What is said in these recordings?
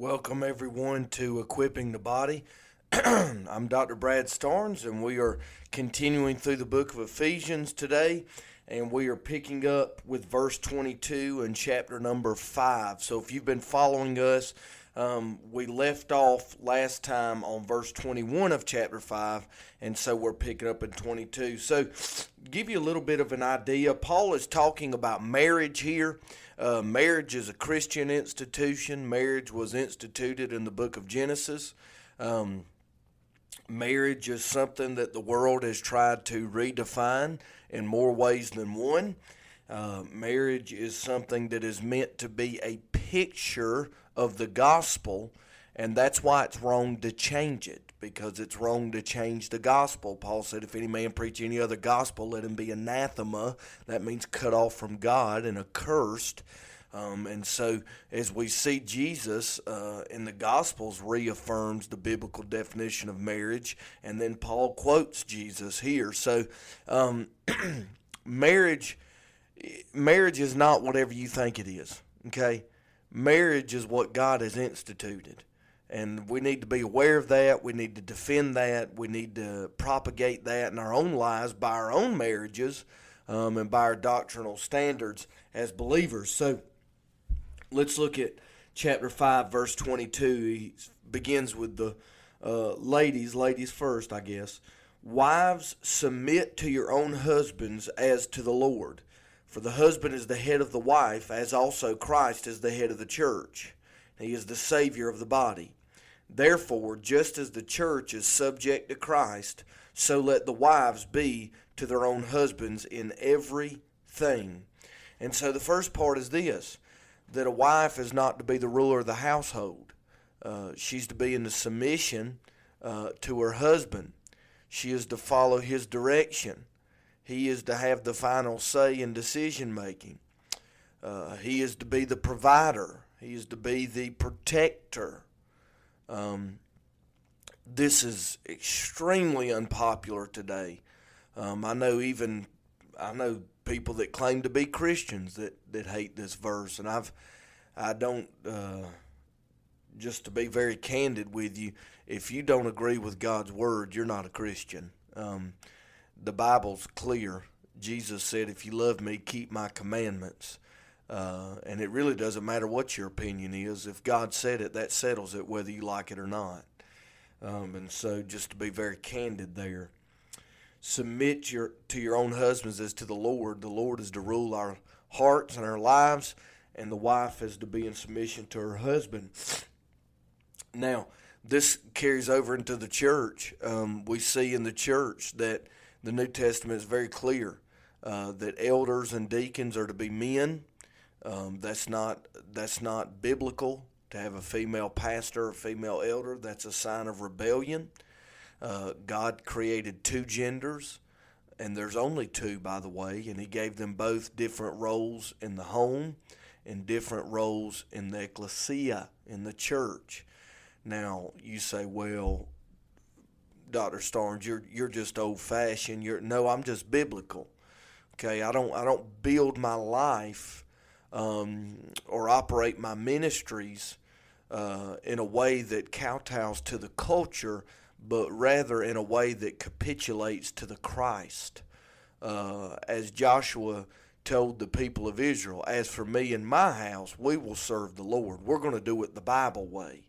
Welcome, everyone, to Equipping the Body. I'm Dr. Brad Starnes, and we are continuing through the book of Ephesians today, and we are picking up with verse 22 and chapter number 5. So, if you've been following us, um, we left off last time on verse 21 of chapter 5, and so we're picking up in 22. So, give you a little bit of an idea. Paul is talking about marriage here. Uh, marriage is a Christian institution. Marriage was instituted in the book of Genesis. Um, marriage is something that the world has tried to redefine in more ways than one. Uh, marriage is something that is meant to be a picture of the gospel, and that's why it's wrong to change it because it's wrong to change the gospel. Paul said, If any man preach any other gospel, let him be anathema. That means cut off from God and accursed. Um, and so, as we see Jesus uh, in the Gospels reaffirms the biblical definition of marriage, and then Paul quotes Jesus here. So, um, marriage, marriage is not whatever you think it is. Okay, marriage is what God has instituted. And we need to be aware of that. We need to defend that. We need to propagate that in our own lives by our own marriages um, and by our doctrinal standards as believers. So let's look at chapter 5, verse 22. He begins with the uh, ladies, ladies first, I guess. Wives, submit to your own husbands as to the Lord. For the husband is the head of the wife, as also Christ is the head of the church. He is the Savior of the body. Therefore, just as the church is subject to Christ, so let the wives be to their own husbands in everything. And so the first part is this that a wife is not to be the ruler of the household, uh, she's to be in the submission uh, to her husband. She is to follow his direction. He is to have the final say in decision making. Uh, he is to be the provider. He is to be the protector. Um, this is extremely unpopular today. Um, I know even I know people that claim to be Christians that, that hate this verse, and I've I don't uh, just to be very candid with you. If you don't agree with God's word, you're not a Christian. Um, the Bible's clear. Jesus said, "If you love me, keep my commandments." Uh, and it really doesn't matter what your opinion is. If God said it, that settles it, whether you like it or not. Um, and so, just to be very candid there, submit your to your own husbands as to the Lord. The Lord is to rule our hearts and our lives, and the wife is to be in submission to her husband. Now, this carries over into the church. Um, we see in the church that the New Testament is very clear uh, that elders and deacons are to be men um, that's not that's not biblical to have a female pastor or female elder. That's a sign of rebellion. Uh, God created two genders, and there's only two, by the way, and He gave them both different roles in the home and different roles in the ecclesia, in the church. Now, you say, well, Dr. Starnes, you're, you're just old fashioned. You're, no, I'm just biblical. Okay, I don't, I don't build my life um, or operate my ministries uh, in a way that kowtows to the culture, but rather in a way that capitulates to the Christ. Uh, as Joshua told the people of Israel, As for me and my house, we will serve the Lord. We're going to do it the Bible way.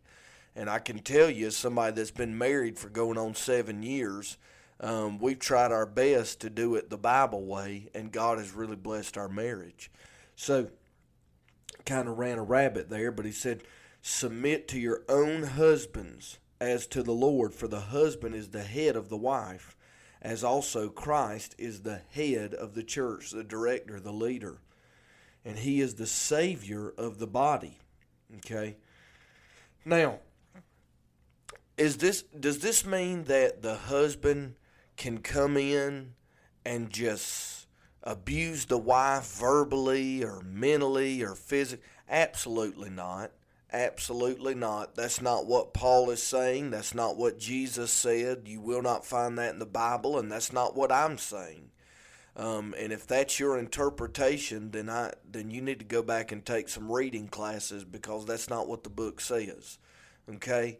And I can tell you, as somebody that's been married for going on seven years, um, we've tried our best to do it the Bible way, and God has really blessed our marriage. So, kind of ran a rabbit there, but he said, Submit to your own husbands as to the Lord, for the husband is the head of the wife, as also Christ is the head of the church, the director, the leader. And he is the Savior of the body. Okay? Now, is this does this mean that the husband can come in and just abuse the wife verbally or mentally or physically? Absolutely not. Absolutely not. That's not what Paul is saying. That's not what Jesus said. You will not find that in the Bible, and that's not what I'm saying. Um, and if that's your interpretation, then I then you need to go back and take some reading classes because that's not what the book says. Okay?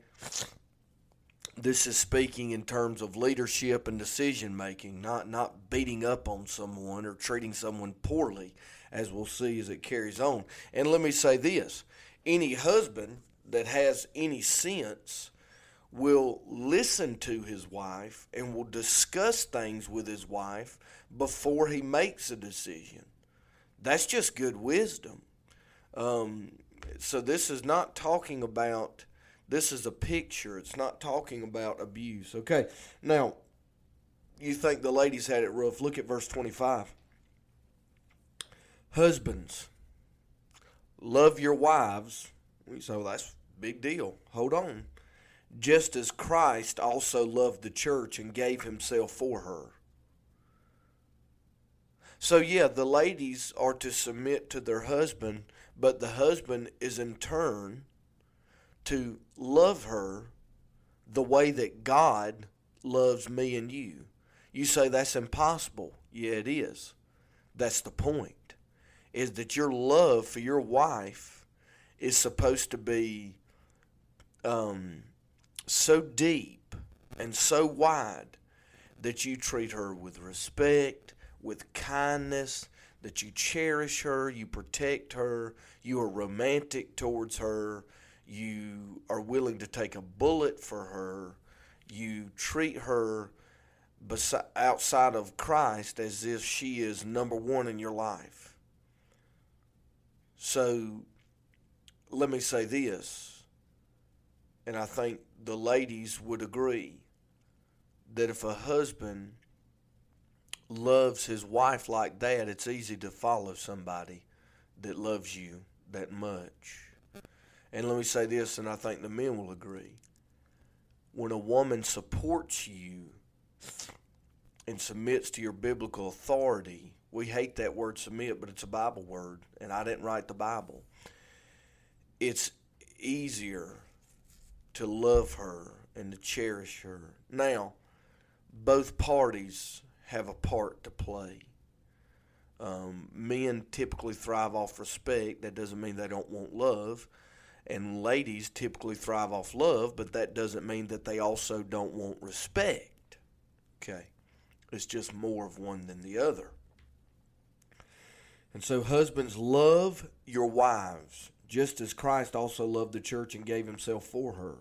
This is speaking in terms of leadership and decision making, not not beating up on someone or treating someone poorly, as we'll see as it carries on. And let me say this: any husband that has any sense will listen to his wife and will discuss things with his wife before he makes a decision. That's just good wisdom. Um, so this is not talking about. This is a picture. It's not talking about abuse. Okay. Now, you think the ladies had it rough. Look at verse 25. Husbands, love your wives. So that's big deal. Hold on. Just as Christ also loved the church and gave himself for her so, yeah, the ladies are to submit to their husband, but the husband is in turn to love her the way that God loves me and you. You say that's impossible. Yeah, it is. That's the point. Is that your love for your wife is supposed to be um, so deep and so wide that you treat her with respect, with kindness, that you cherish her, you protect her, you are romantic towards her, you are willing to take a bullet for her, you treat her beside, outside of Christ as if she is number one in your life. So let me say this, and I think the ladies would agree that if a husband loves his wife like that, it's easy to follow somebody that loves you that much. And let me say this, and I think the men will agree. When a woman supports you and submits to your biblical authority, we hate that word submit, but it's a Bible word, and I didn't write the Bible. It's easier to love her and to cherish her. Now, both parties have a part to play. Um, men typically thrive off respect. That doesn't mean they don't want love. And ladies typically thrive off love, but that doesn't mean that they also don't want respect. Okay. It's just more of one than the other. And so, husbands, love your wives, just as Christ also loved the church and gave himself for her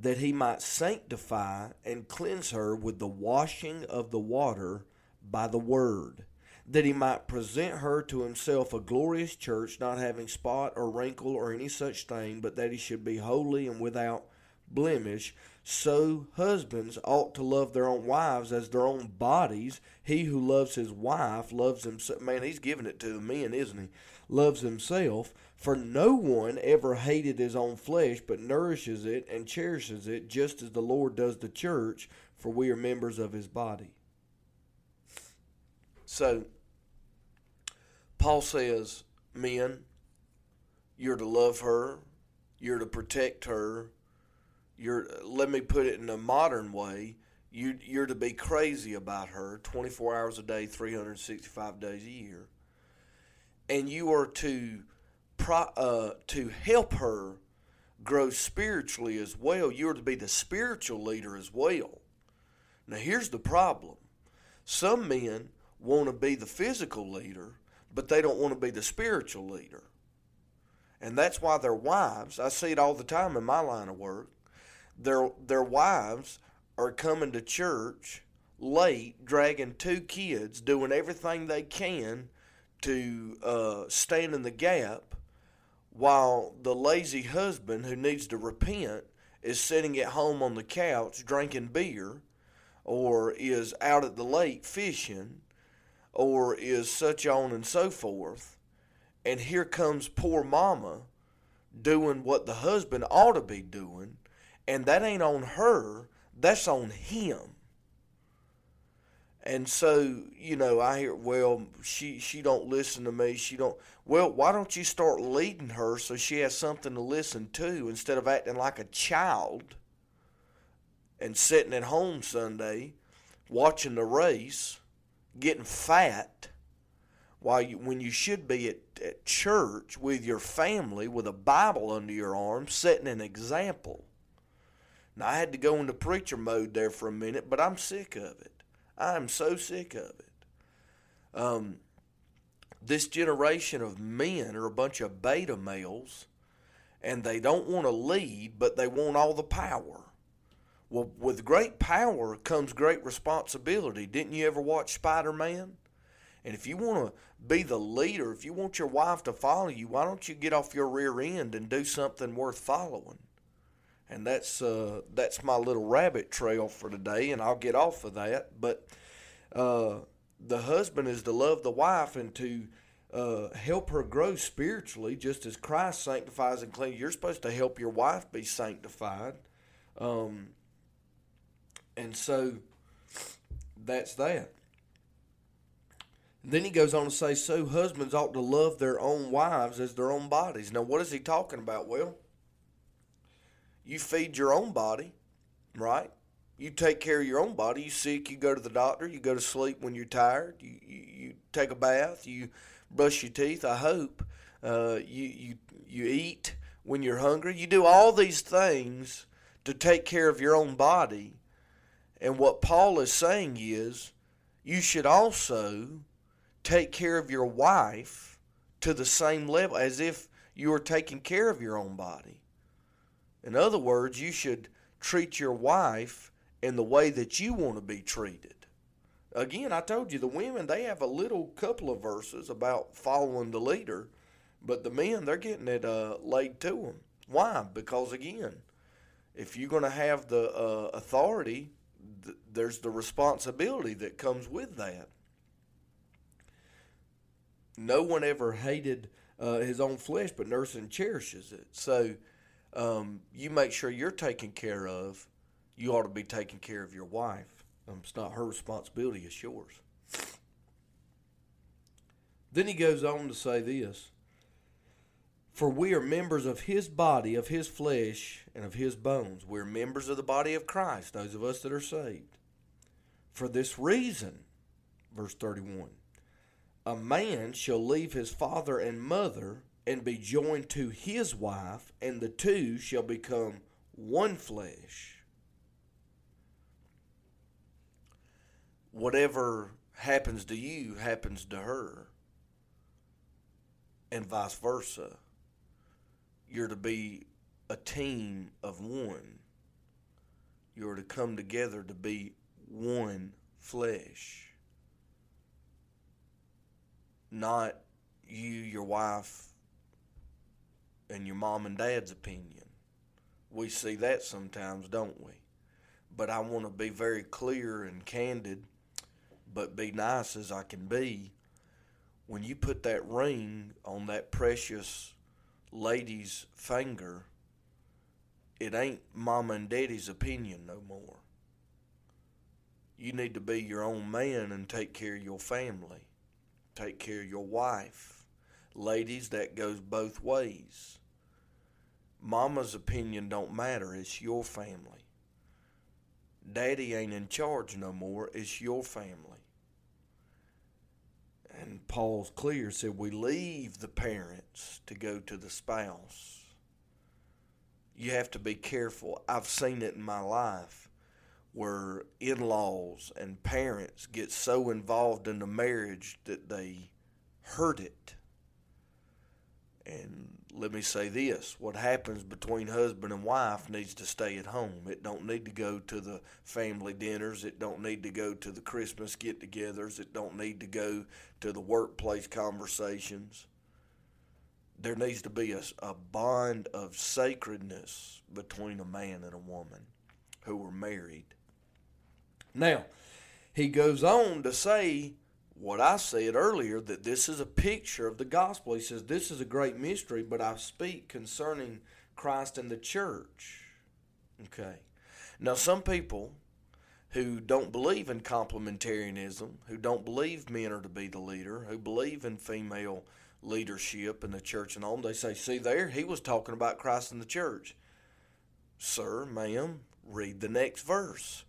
that he might sanctify and cleanse her with the washing of the water by the word, that he might present her to himself a glorious church, not having spot or wrinkle or any such thing, but that he should be holy and without blemish. So husbands ought to love their own wives as their own bodies. He who loves his wife loves himself. Man, he's giving it to the men, isn't he? Loves himself. For no one ever hated his own flesh, but nourishes it and cherishes it, just as the Lord does the church, for we are members of his body. So, Paul says, Men, you're to love her, you're to protect her, you're, let me put it in a modern way, you, you're to be crazy about her 24 hours a day, 365 days a year. And you are to uh, to help her grow spiritually as well. You're to be the spiritual leader as well. Now, here's the problem some men want to be the physical leader, but they don't want to be the spiritual leader. And that's why their wives, I see it all the time in my line of work, their, their wives are coming to church late, dragging two kids, doing everything they can to uh, stand in the gap while the lazy husband who needs to repent is sitting at home on the couch drinking beer or is out at the lake fishing or is such on and so forth. And here comes poor mama doing what the husband ought to be doing, and that ain't on her, that's on him. And so, you know, I hear, well, she she don't listen to me. She don't. Well, why don't you start leading her so she has something to listen to instead of acting like a child and sitting at home Sunday watching the race, getting fat while you, when you should be at, at church with your family with a Bible under your arm, setting an example. Now, I had to go into preacher mode there for a minute, but I'm sick of it. I am so sick of it. Um, this generation of men are a bunch of beta males, and they don't want to lead, but they want all the power. Well, with great power comes great responsibility. Didn't you ever watch Spider Man? And if you want to be the leader, if you want your wife to follow you, why don't you get off your rear end and do something worth following? And that's uh, that's my little rabbit trail for today, and I'll get off of that. But uh, the husband is to love the wife and to uh, help her grow spiritually, just as Christ sanctifies and cleans. You're supposed to help your wife be sanctified. Um, and so that's that. Then he goes on to say, so husbands ought to love their own wives as their own bodies. Now, what is he talking about? Well, you feed your own body, right? You take care of your own body. You sick, you go to the doctor. You go to sleep when you're tired. You, you, you take a bath. You brush your teeth. I hope. Uh, you, you, you eat when you're hungry. You do all these things to take care of your own body. And what Paul is saying is, you should also take care of your wife to the same level as if you were taking care of your own body. In other words, you should treat your wife in the way that you want to be treated. Again, I told you the women, they have a little couple of verses about following the leader, but the men, they're getting it uh, laid to them. Why? Because again, if you're going to have the uh, authority, th- there's the responsibility that comes with that no one ever hated uh, his own flesh, but nursing cherishes it. So um, you make sure you're taken care of. You ought to be taking care of your wife. Um, it's not her responsibility; it's yours. Then he goes on to say this. For we are members of his body, of his flesh, and of his bones. We're members of the body of Christ, those of us that are saved. For this reason, verse 31 a man shall leave his father and mother and be joined to his wife, and the two shall become one flesh. Whatever happens to you happens to her, and vice versa. You're to be a team of one. You're to come together to be one flesh not you, your wife, and your mom and dad's opinion. We see that sometimes, don't we? But I want to be very clear and candid, but be nice as I can be. When you put that ring on that precious lady's finger, it ain't mama and daddy's opinion no more. You need to be your own man and take care of your family take care of your wife. Ladies, that goes both ways. Mama's opinion don't matter, it's your family. Daddy ain't in charge no more, it's your family. Paul's clear said we leave the parents to go to the spouse. You have to be careful. I've seen it in my life where in laws and parents get so involved in the marriage that they hurt it. And let me say this what happens between husband and wife needs to stay at home. It don't need to go to the family dinners. It don't need to go to the Christmas get togethers. It don't need to go to the workplace conversations. There needs to be a, a bond of sacredness between a man and a woman who are married now, he goes on to say what I said earlier that this is a picture of the gospel. He says, This is a great mystery, but I speak concerning Christ and the church. Okay. Now, some people who don't believe in complementarianism, who don't believe men are to be the leader, who believe in female leadership in the church and all, they say, See there, he was talking about Christ and the church. Sir, ma'am, read the next verse.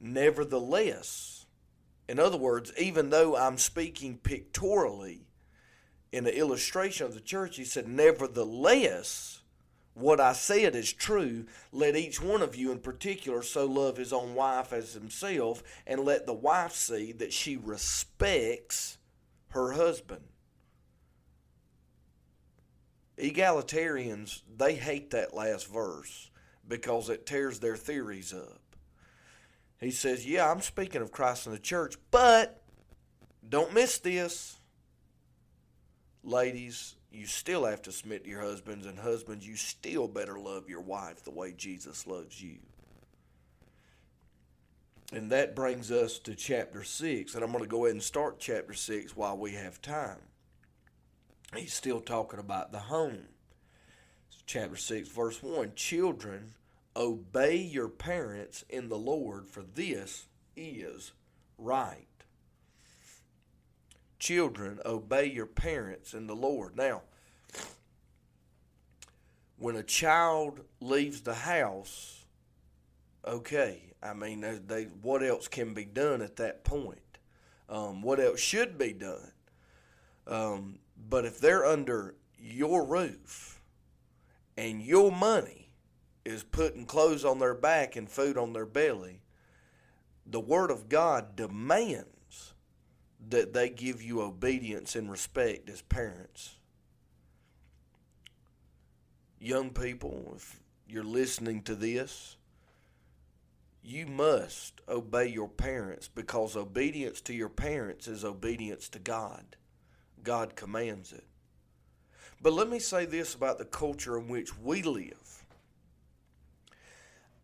Nevertheless, In other words, even though I'm speaking pictorially in the illustration of the church, he said, Nevertheless, what I said is true. Let each one of you in particular so love his own wife as himself, and let the wife see that she respects her husband. Egalitarians, they hate that last verse because it tears their theories up. He says, Yeah, I'm speaking of Christ and the church, but don't miss this. Ladies, you still have to submit to your husbands, and husbands, you still better love your wife the way Jesus loves you. And that brings us to chapter 6, and I'm going to go ahead and start chapter 6 while we have time. He's still talking about the home. Chapter 6, verse 1 Children, obey your parents in the Lord, for this is right. Children, obey your parents in the Lord. Now, when a child leaves the house, okay, I mean, they, they, what else can be done at that point? Um, what else should be done? Um, but if they're under your roof and your money is putting clothes on their back and food on their belly, the Word of God demands that they give you obedience and respect as parents. Young people, if you're listening to this, you must obey your parents because obedience to your parents is obedience to God. God commands it. But let me say this about the culture in which we live.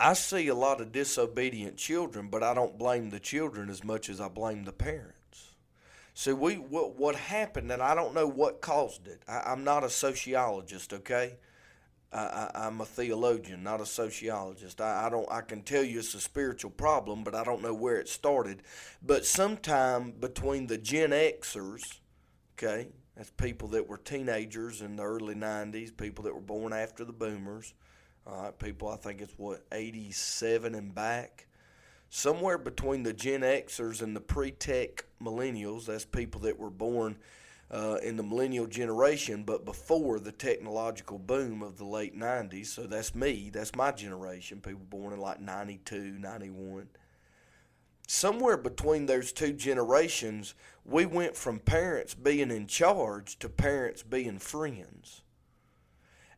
I see a lot of disobedient children, but I don't blame the children as much as I blame the parents. See, we what what happened, and I don't know what caused it. I, am not a sociologist, okay? I, am a theologian, not a sociologist. I, I don't. I can tell you it's a spiritual problem, but I don't know where it started. But sometime between the Gen Xers, okay, that's people that were teenagers in the early '90s, people that were born after the Boomers. People. I think it's what '87 and back somewhere between the Gen Xers and the pre tech millennials, that's people that were born uh, in the millennial generation, but before the technological boom of the late 90s. So that's me, that's my generation, people born in like 92, 91. Somewhere between those two generations, we went from parents being in charge to parents being friends.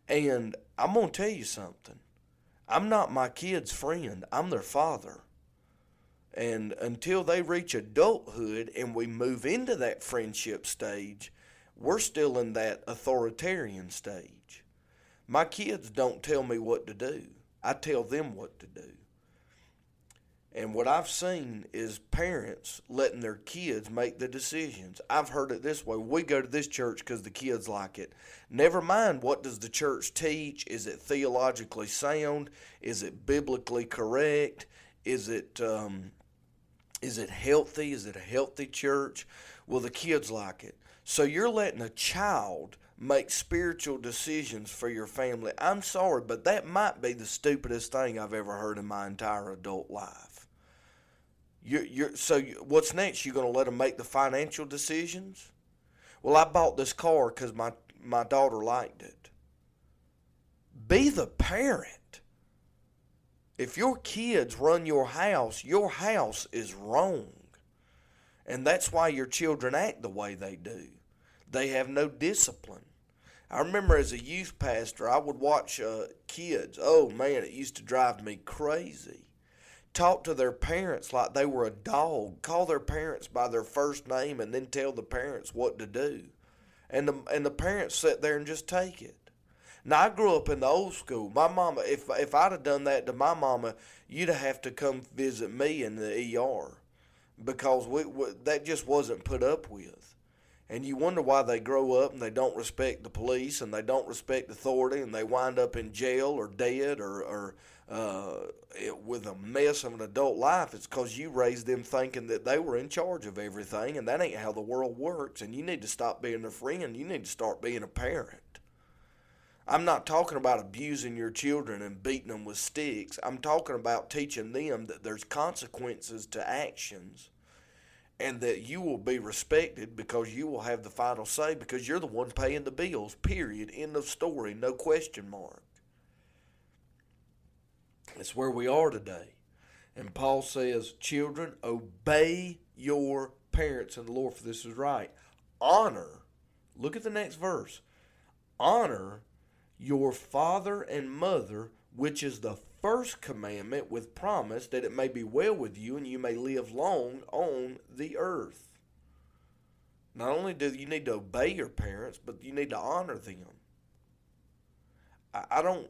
And I'm going to tell you something. I'm not my kid's friend, I'm their father. And until they reach adulthood and we move into that friendship stage, we're still in that authoritarian stage. My kids don't tell me what to do, I tell them what to do. And what I've seen is parents letting their kids make the decisions. I've heard it this way. We go to this church because the kids like it. Never mind what does the church teach? Is it theologically sound? Is it biblically correct? Is it um, is it healthy? Is it a healthy church? Will the kids like it? So you're letting a child make spiritual decisions for your family. I'm sorry, but that might be the stupidest thing I've ever heard in my entire adult life. You're, you're, so what's next? You're going to let them make the financial decisions? Well, I bought this car because my, my daughter liked it. Be the parent. If your kids run your house, your house is wrong. And that's why your children act the way they do. They have no discipline. I remember as a youth pastor, I would watch uh, kids. Oh man, it used to drive me crazy. Talk to their parents like they were a dog. Call their parents by their first name and then tell the parents what to do. And the and the parents sit there and just take it. Now I grew up in the old school. My mama, if if I'd have done that to my mama, you'd have to come visit me in the ER because we, we, that just wasn't put up with. And you wonder why they grow up and they don't respect the police and they don't respect authority and they wind up in jail or dead or, or uh, it, with a mess of an adult life. It's because you raised them thinking that they were in charge of everything and that ain't how the world works. And you need to stop being a friend. You need to start being a parent. I'm not talking about abusing your children and beating them with sticks. I'm talking about teaching them that there's consequences to actions and that you will be respected because you will have the final say because you're the one paying the bills, period. End of story, no question mark. It's where we are today. And Paul says, Children, obey your parents and the Lord, for this is right. Honor, look at the next verse. Honor your father and mother, which is the first commandment with promise that it may be well with you and you may live long on the earth. Not only do you need to obey your parents, but you need to honor them. I, I don't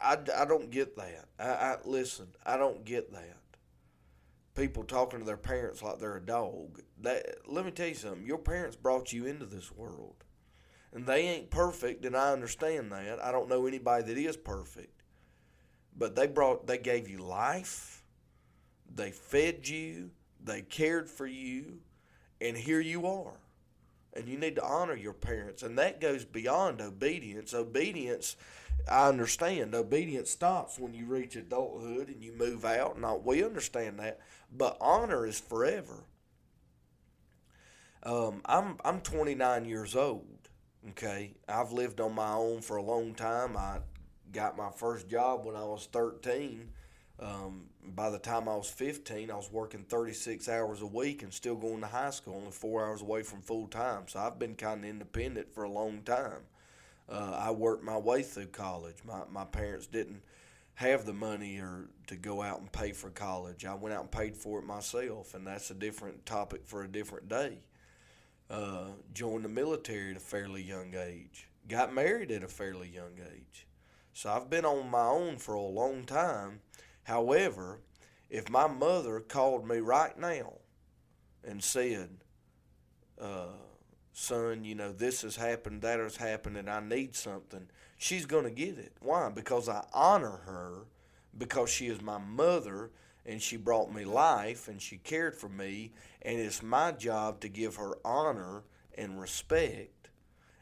I, I don't get that. I, I listen. I don't get that. People talking to their parents like they're a dog. That let me tell you something. Your parents brought you into this world, and they ain't perfect, and I understand that. I don't know anybody that is perfect, but they brought. They gave you life. They fed you. They cared for you, and here you are. And you need to honor your parents, and that goes beyond obedience. Obedience I understand obedience stops when you reach adulthood and you move out, and all, we understand that. But honor is forever. Um, I'm I'm 29 years old. Okay, I've lived on my own for a long time. I got my first job when I was 13. Um, by the time I was 15, I was working 36 hours a week and still going to high school, only four hours away from full time. So I've been kind of independent for a long time. Uh, I worked my way through college. My my parents didn't have the money or to go out and pay for college. I went out and paid for it myself, and that's a different topic for a different day. Uh, joined the military at a fairly young age. Got married at a fairly young age. So I've been on my own for a long time. However, if my mother called me right now and said, uh, son, you know, this has happened, that has happened, and I need something, she's going to get it. Why? Because I honor her, because she is my mother, and she brought me life, and she cared for me, and it's my job to give her honor and respect.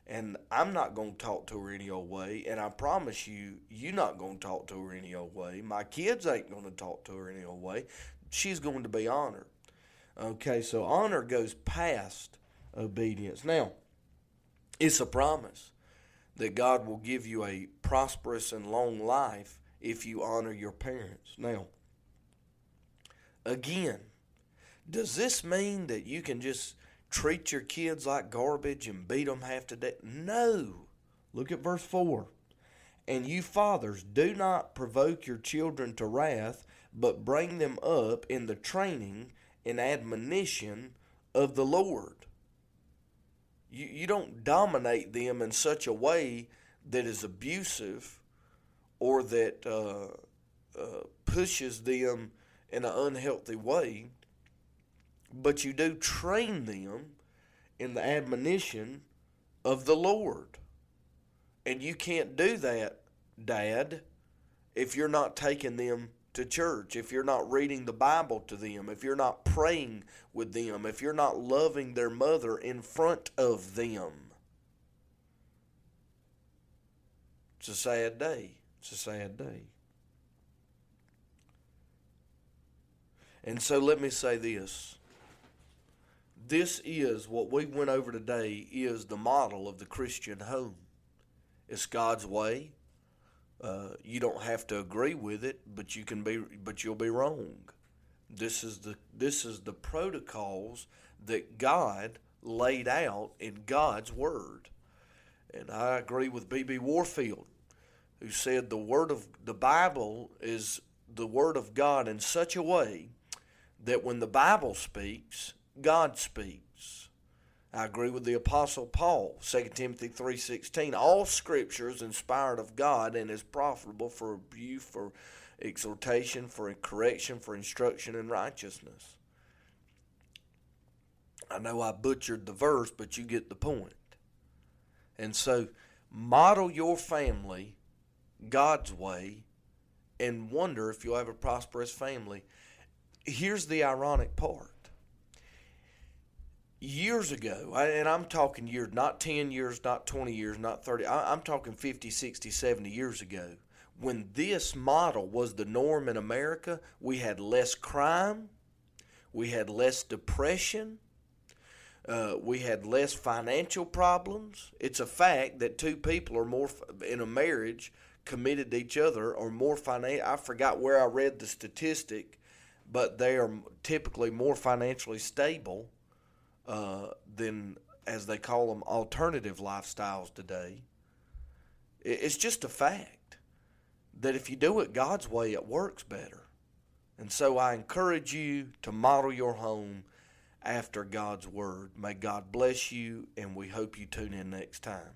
And I'm not going to talk to her any old way, and I promise you, you're not going to talk to her any old way. My kids ain't going to talk to her any old way. She's going to be honored. Okay, so honor goes past obedience. Now, it's a promise that God will give you a prosperous and long life if you honor your parents. Now, again, does this mean that you can just treat your kids like garbage and beat them half to death? No. Look at verse 4. And you fathers, do not provoke your children to wrath, but bring them up in the training and admonition of the Lord you, you don't dominate them in such a way that is abusive or that uh, uh, pushes them in an unhealthy way, but you do train them in the admonition of the Lord. And you can't do that, Dad, if you're not taking them to church, if you're not reading the Bible to them, if you're not praying with them, if you're not loving their mother in front of them. It's a sad day. It's a sad day. And so let me say this. This is what we went over today is the model of the Christian home. It's God's way. Uh, you don't have to agree with it, but you can be, but you'll be wrong. This is the this is the protocols that God laid out in God's word, and I agree with B.B. Warfield, who said the word of the Bible is the word of God in such a way that when the Bible speaks, God speaks. I agree with the apostle Paul, 2 Timothy 3:16. All scripture is inspired of God and is profitable for rebuke, for exhortation, for correction, for instruction in righteousness. I know I butchered the verse, but you get the point. And so model your family God's way and wonder if you'll have a prosperous family. Here's the ironic part years ago, and I'm talking years, not 10 years, not 20 years, not 30, I'm talking 50, 60, 70 years ago, when this model was the norm in America, we had less crime, We had less depression. Uh, we had less financial problems. It's a fact that two people are more in a marriage committed to each other are more financial. I forgot where I read the statistic, but they are typically more financially stable uh, than, as they call them, alternative lifestyles today. It's just a fact that if you do it God's way, it works better. And so I encourage you to model your home after God's Word. May God bless you, and we hope you tune in next time.